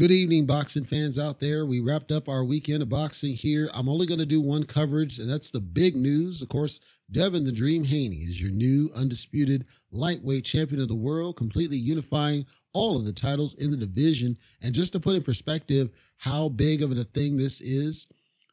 Good evening, boxing fans out there. We wrapped up our weekend of boxing here. I'm only going to do one coverage, and that's the big news. Of course, Devin the Dream Haney is your new undisputed lightweight champion of the world, completely unifying all of the titles in the division. And just to put in perspective how big of a thing this is,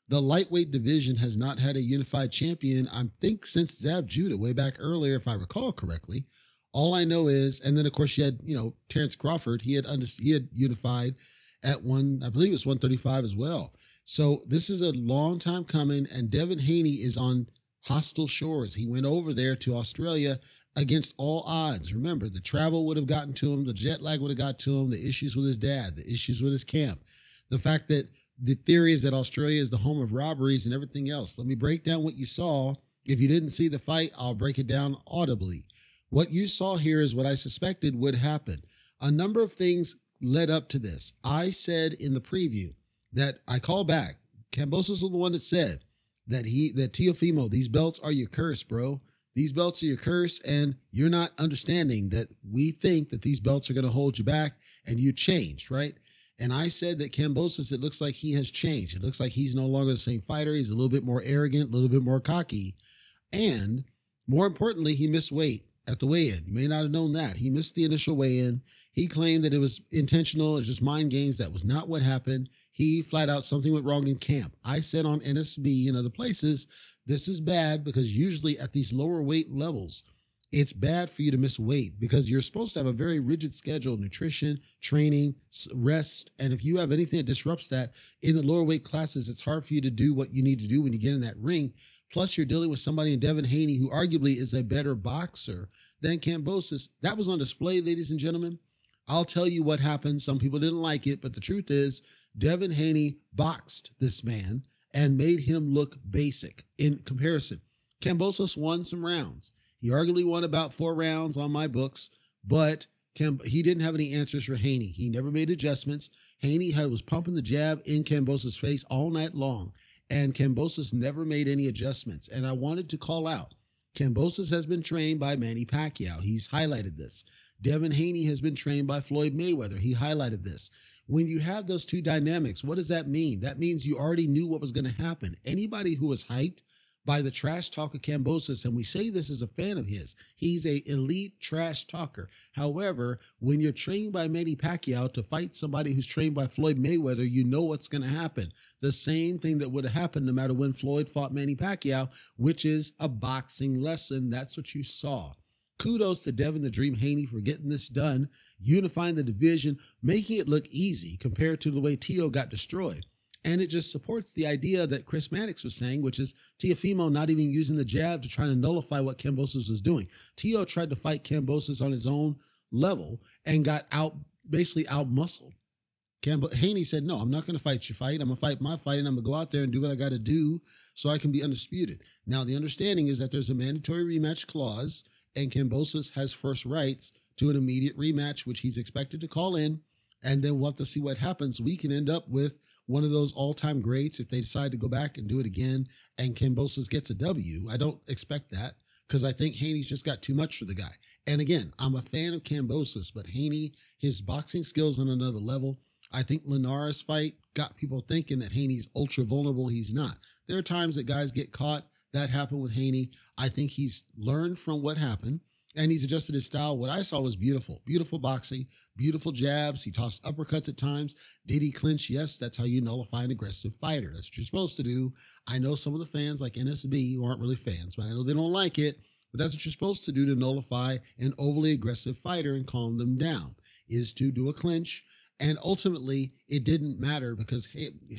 the lightweight division has not had a unified champion, I think, since Zab Judah, way back earlier, if I recall correctly. All I know is, and then of course you had, you know, Terrence Crawford. He had under, he had unified at one, I believe it's 135 as well. So this is a long time coming, and Devin Haney is on hostile shores. He went over there to Australia against all odds. Remember, the travel would have gotten to him, the jet lag would have got to him, the issues with his dad, the issues with his camp, the fact that the theory is that Australia is the home of robberies and everything else. Let me break down what you saw. If you didn't see the fight, I'll break it down audibly. What you saw here is what I suspected would happen. A number of things led up to this. I said in the preview that I call back. Kambosos was the one that said that he that Teofimo, these belts are your curse, bro. These belts are your curse, and you're not understanding that we think that these belts are going to hold you back, and you changed, right? And I said that Kambosos, it looks like he has changed. It looks like he's no longer the same fighter. He's a little bit more arrogant, a little bit more cocky, and more importantly, he missed weight at the weigh-in. You may not have known that. He missed the initial weigh-in. He claimed that it was intentional. It's just mind games. That was not what happened. He flat out something went wrong in camp. I said on NSB and other places, this is bad because usually at these lower weight levels, it's bad for you to miss weight because you're supposed to have a very rigid schedule nutrition, training, rest. And if you have anything that disrupts that in the lower weight classes, it's hard for you to do what you need to do when you get in that ring Plus, you're dealing with somebody in Devin Haney who arguably is a better boxer than Kambosos. That was on display, ladies and gentlemen. I'll tell you what happened. Some people didn't like it, but the truth is, Devin Haney boxed this man and made him look basic in comparison. Kambosos won some rounds. He arguably won about four rounds on my books, but he didn't have any answers for Haney. He never made adjustments. Haney was pumping the jab in Kambosos' face all night long and Kambosos never made any adjustments. And I wanted to call out Kambosos has been trained by Manny Pacquiao. He's highlighted this. Devin Haney has been trained by Floyd Mayweather. He highlighted this. When you have those two dynamics, what does that mean? That means you already knew what was going to happen. Anybody who was hyped by the trash talk of Kambosos, and we say this as a fan of his. He's a elite trash talker. However, when you're trained by Manny Pacquiao to fight somebody who's trained by Floyd Mayweather, you know what's going to happen. The same thing that would have happened no matter when Floyd fought Manny Pacquiao, which is a boxing lesson. That's what you saw. Kudos to Devin the Dream Haney for getting this done, unifying the division, making it look easy compared to the way Tio got destroyed. And it just supports the idea that Chris Mannix was saying, which is Teofimo not even using the jab to try to nullify what Kambosos was doing. Tio tried to fight Kambosos on his own level and got out, basically out muscled. Campbell Haney said, No, I'm not going to fight your fight. I'm going to fight my fight and I'm going to go out there and do what I got to do so I can be undisputed. Now, the understanding is that there's a mandatory rematch clause and Kambosos has first rights to an immediate rematch, which he's expected to call in and then we'll have to see what happens. We can end up with one of those all-time greats if they decide to go back and do it again and Kambosos gets a W. I don't expect that because I think Haney's just got too much for the guy. And again, I'm a fan of Kambosos, but Haney, his boxing skills on another level. I think Linares fight got people thinking that Haney's ultra vulnerable. He's not. There are times that guys get caught. That happened with Haney. I think he's learned from what happened and he's adjusted his style. What I saw was beautiful, beautiful boxing, beautiful jabs. He tossed uppercuts at times. Did he clinch? Yes, that's how you nullify an aggressive fighter. That's what you're supposed to do. I know some of the fans like NSB who aren't really fans, but I know they don't like it. But that's what you're supposed to do to nullify an overly aggressive fighter and calm them down, is to do a clinch. And ultimately, it didn't matter because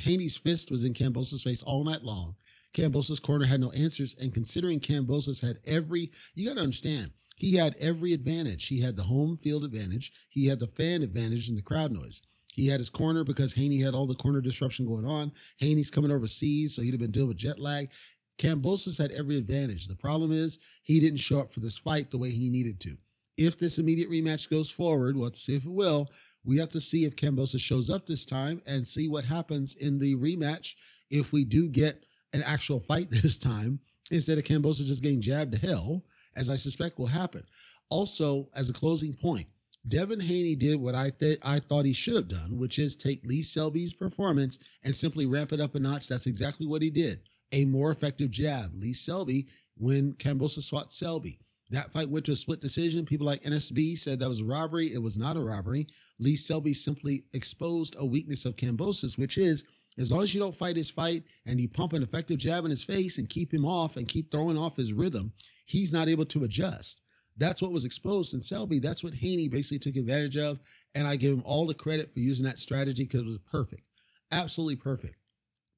Haney's fist was in Kambosos' face all night long. Kambosos' corner had no answers. And considering Kambosos had every, you got to understand, he had every advantage. He had the home field advantage. He had the fan advantage and the crowd noise. He had his corner because Haney had all the corner disruption going on. Haney's coming overseas, so he'd have been dealing with jet lag. Kambosos had every advantage. The problem is he didn't show up for this fight the way he needed to. If this immediate rematch goes forward, well, let's see if it will. We have to see if Kambosos shows up this time and see what happens in the rematch. If we do get an actual fight this time, instead of Kambosos just getting jabbed to hell, as I suspect will happen. Also, as a closing point, Devin Haney did what I th- I thought he should have done, which is take Lee Selby's performance and simply ramp it up a notch. That's exactly what he did. A more effective jab. Lee Selby when Kambosos fought Selby. That fight went to a split decision. People like NSB said that was a robbery. It was not a robbery. Lee Selby simply exposed a weakness of Kambosos, which is as long as you don't fight his fight and you pump an effective jab in his face and keep him off and keep throwing off his rhythm, he's not able to adjust. That's what was exposed in Selby. That's what Haney basically took advantage of. And I give him all the credit for using that strategy because it was perfect. Absolutely perfect.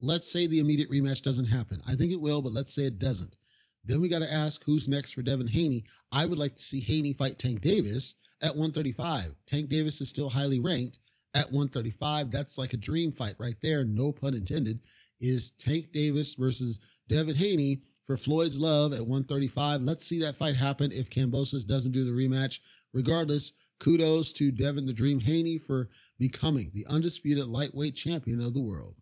Let's say the immediate rematch doesn't happen. I think it will, but let's say it doesn't. Then we got to ask who's next for Devin Haney. I would like to see Haney fight Tank Davis at 135. Tank Davis is still highly ranked at 135. That's like a dream fight right there. No pun intended. Is Tank Davis versus Devin Haney for Floyd's love at 135. Let's see that fight happen if Kambosos doesn't do the rematch. Regardless, kudos to Devin the Dream Haney for becoming the undisputed lightweight champion of the world.